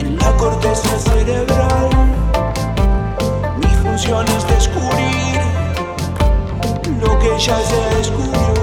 en la corteza cerebral. Mi función es descubrir lo que ya se descubrió.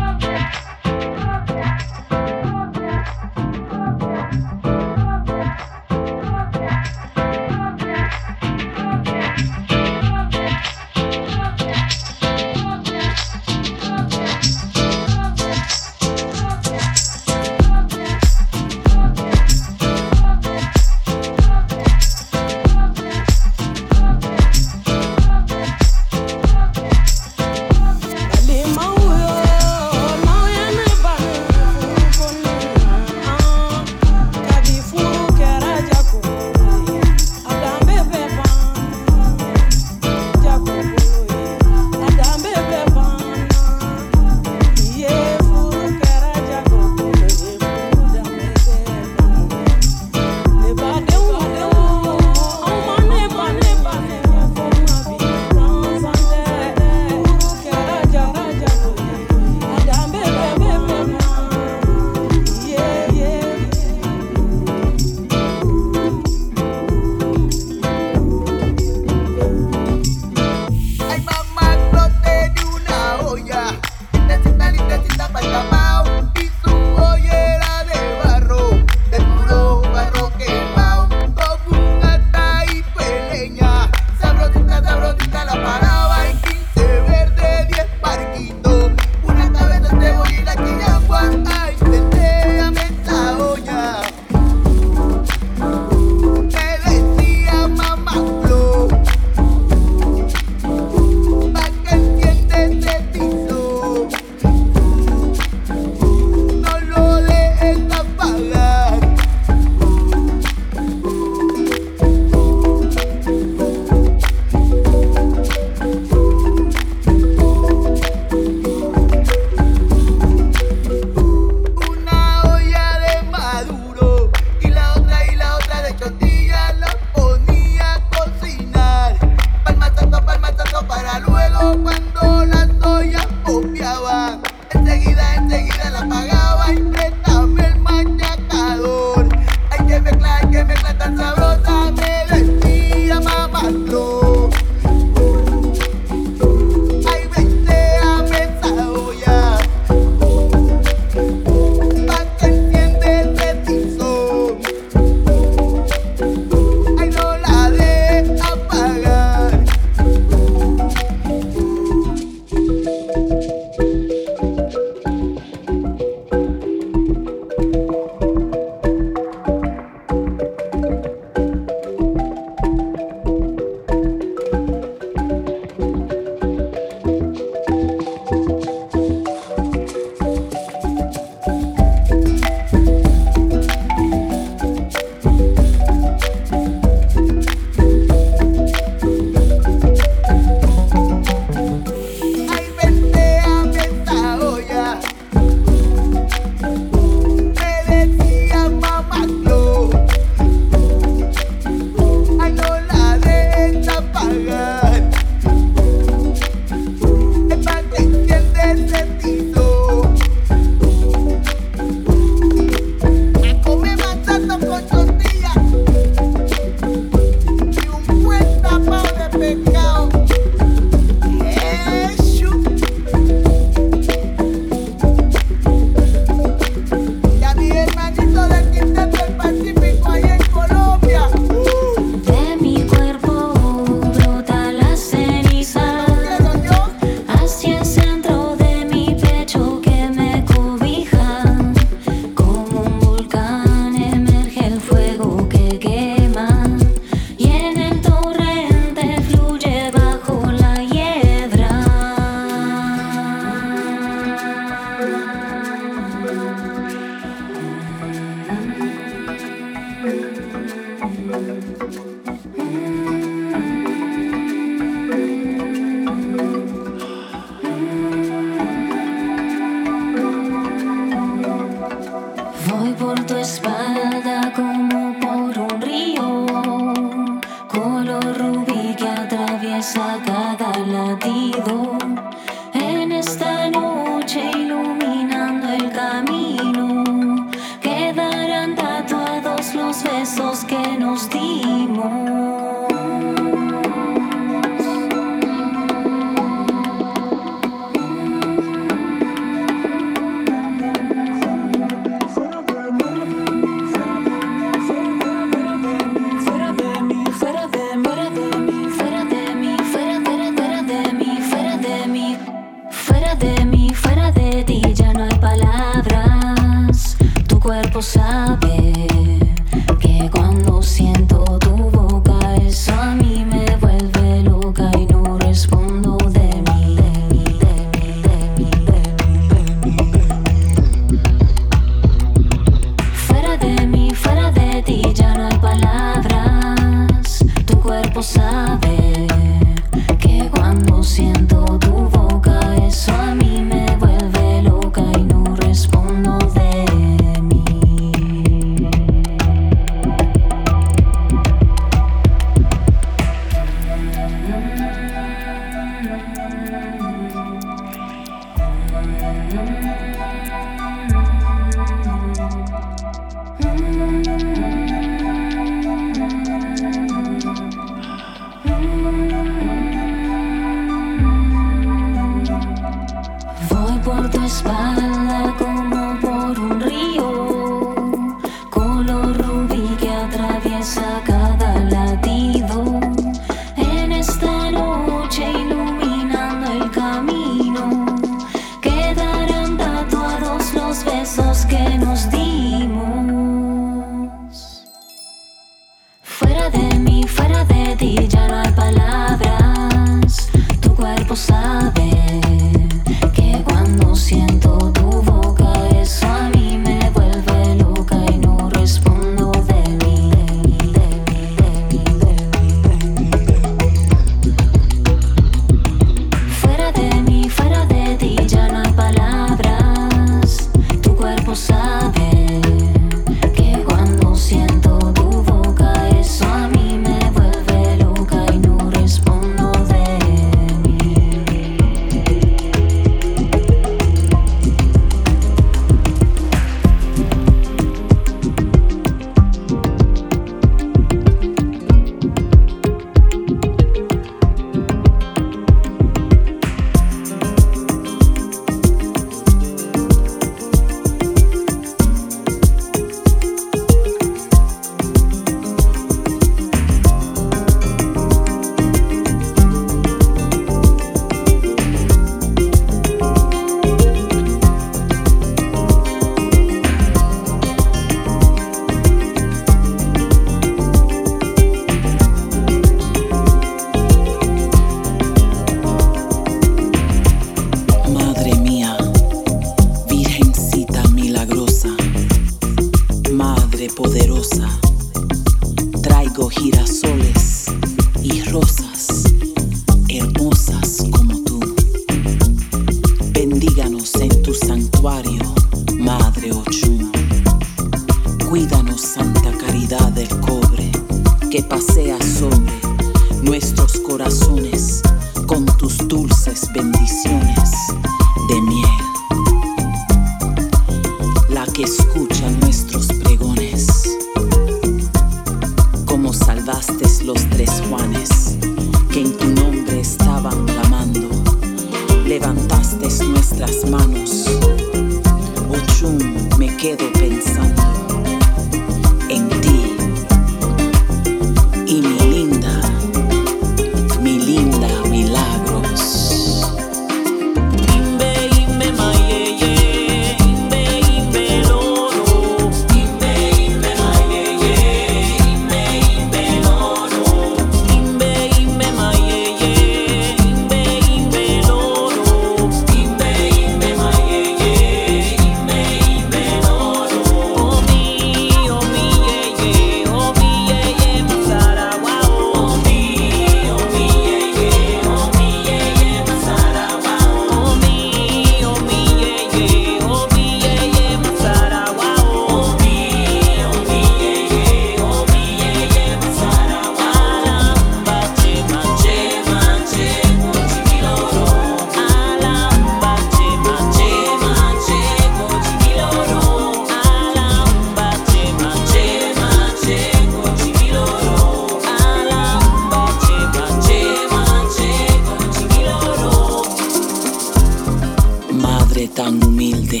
tan humilde,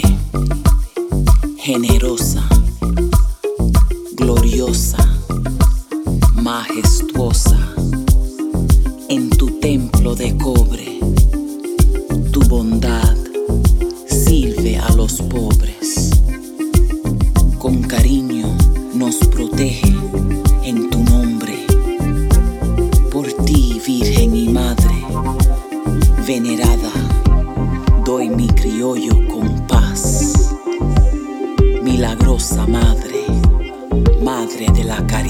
generosa, gloriosa, majestuosa, en tu templo de cobre, tu bondad Madre, Madre de la Caridad.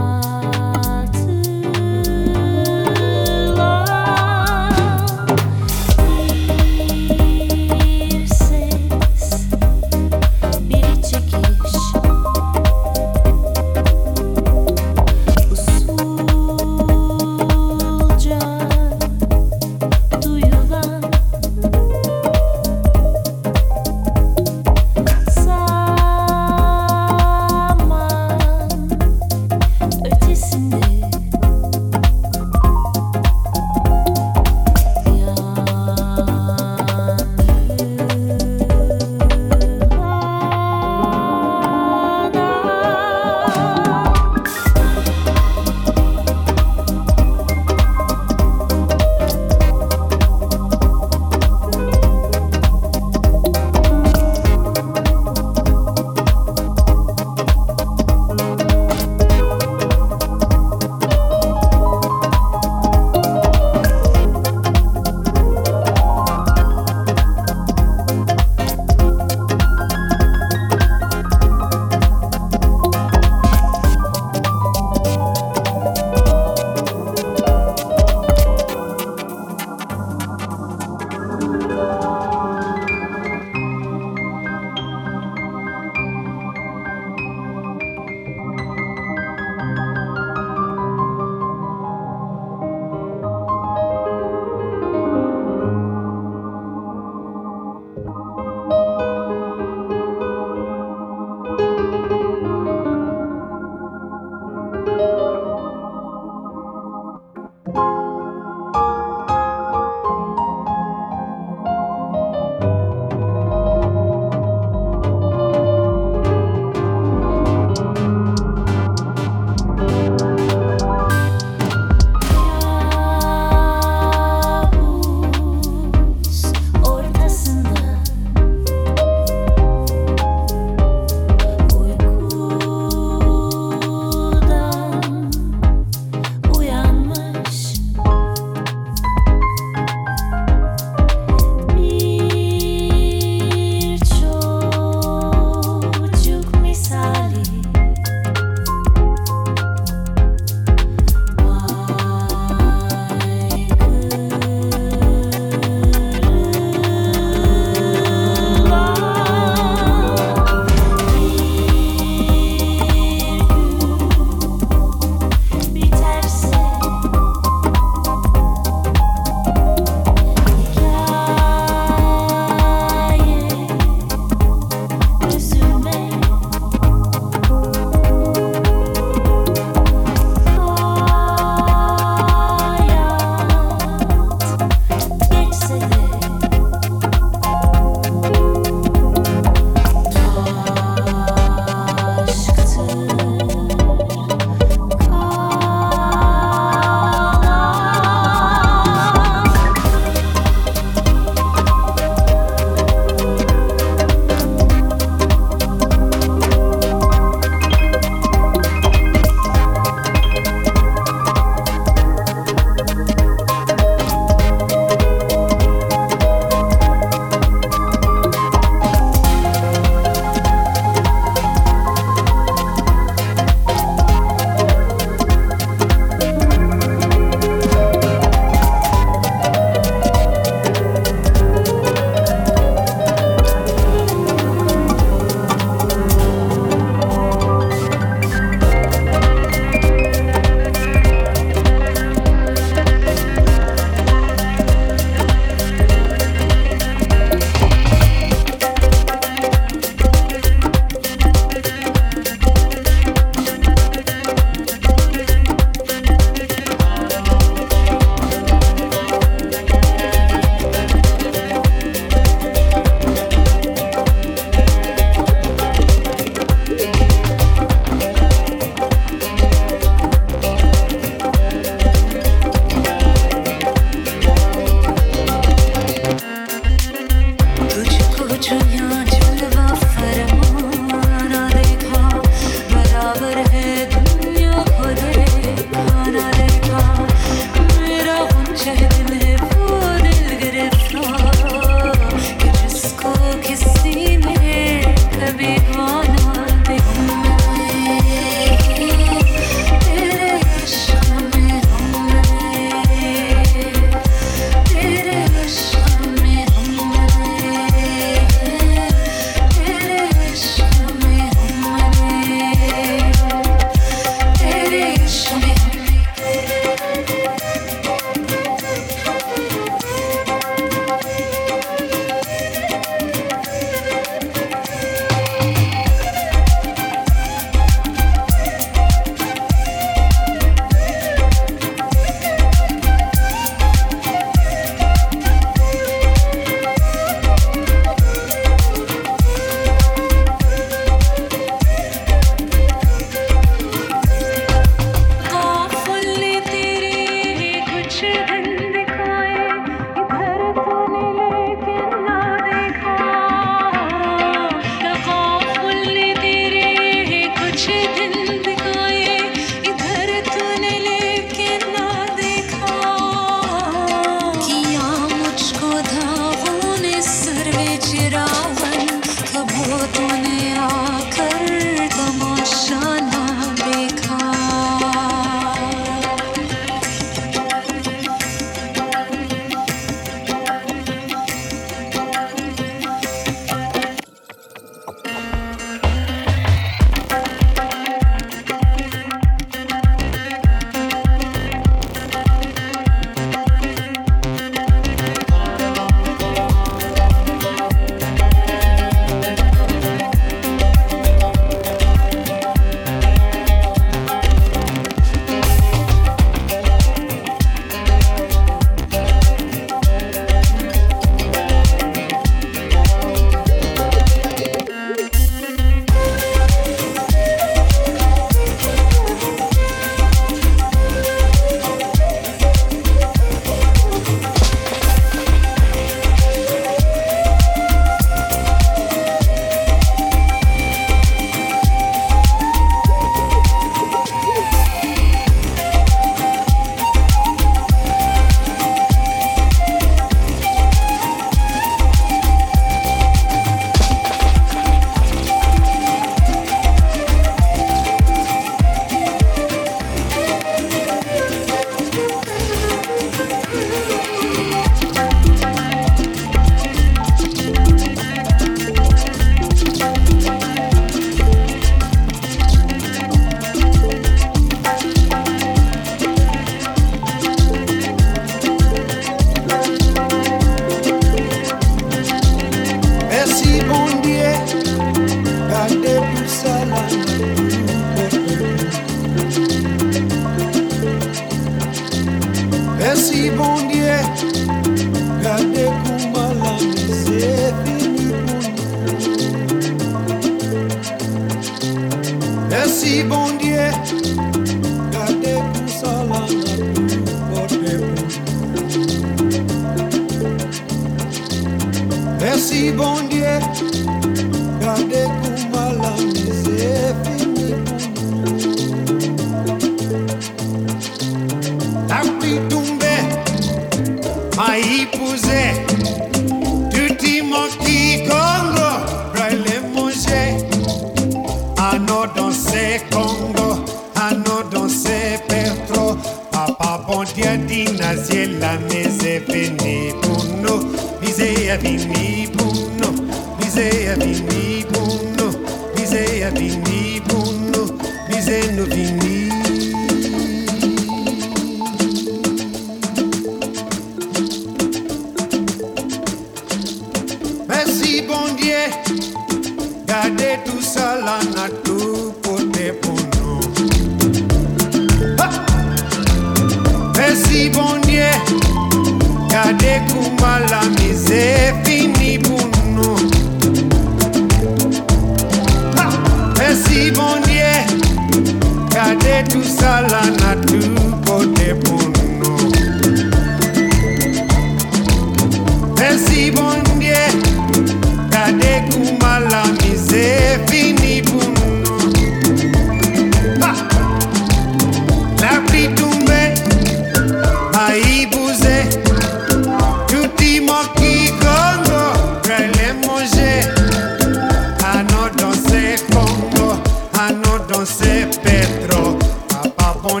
você, Petro, a papon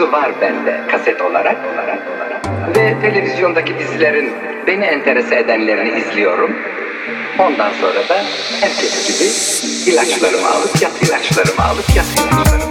videosu var bende kaset olarak. olarak, olarak. Ve televizyondaki dizilerin beni enterese edenlerini izliyorum. Ondan sonra da herkes gibi ilaçlarımı alıp yat ilaçlarımı alıp yat ilaçlarımı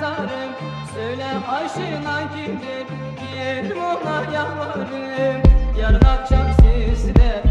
sarım. Söyle aşığına kimdir? Giyelim ona yalvarırım. Yarın akşam sizde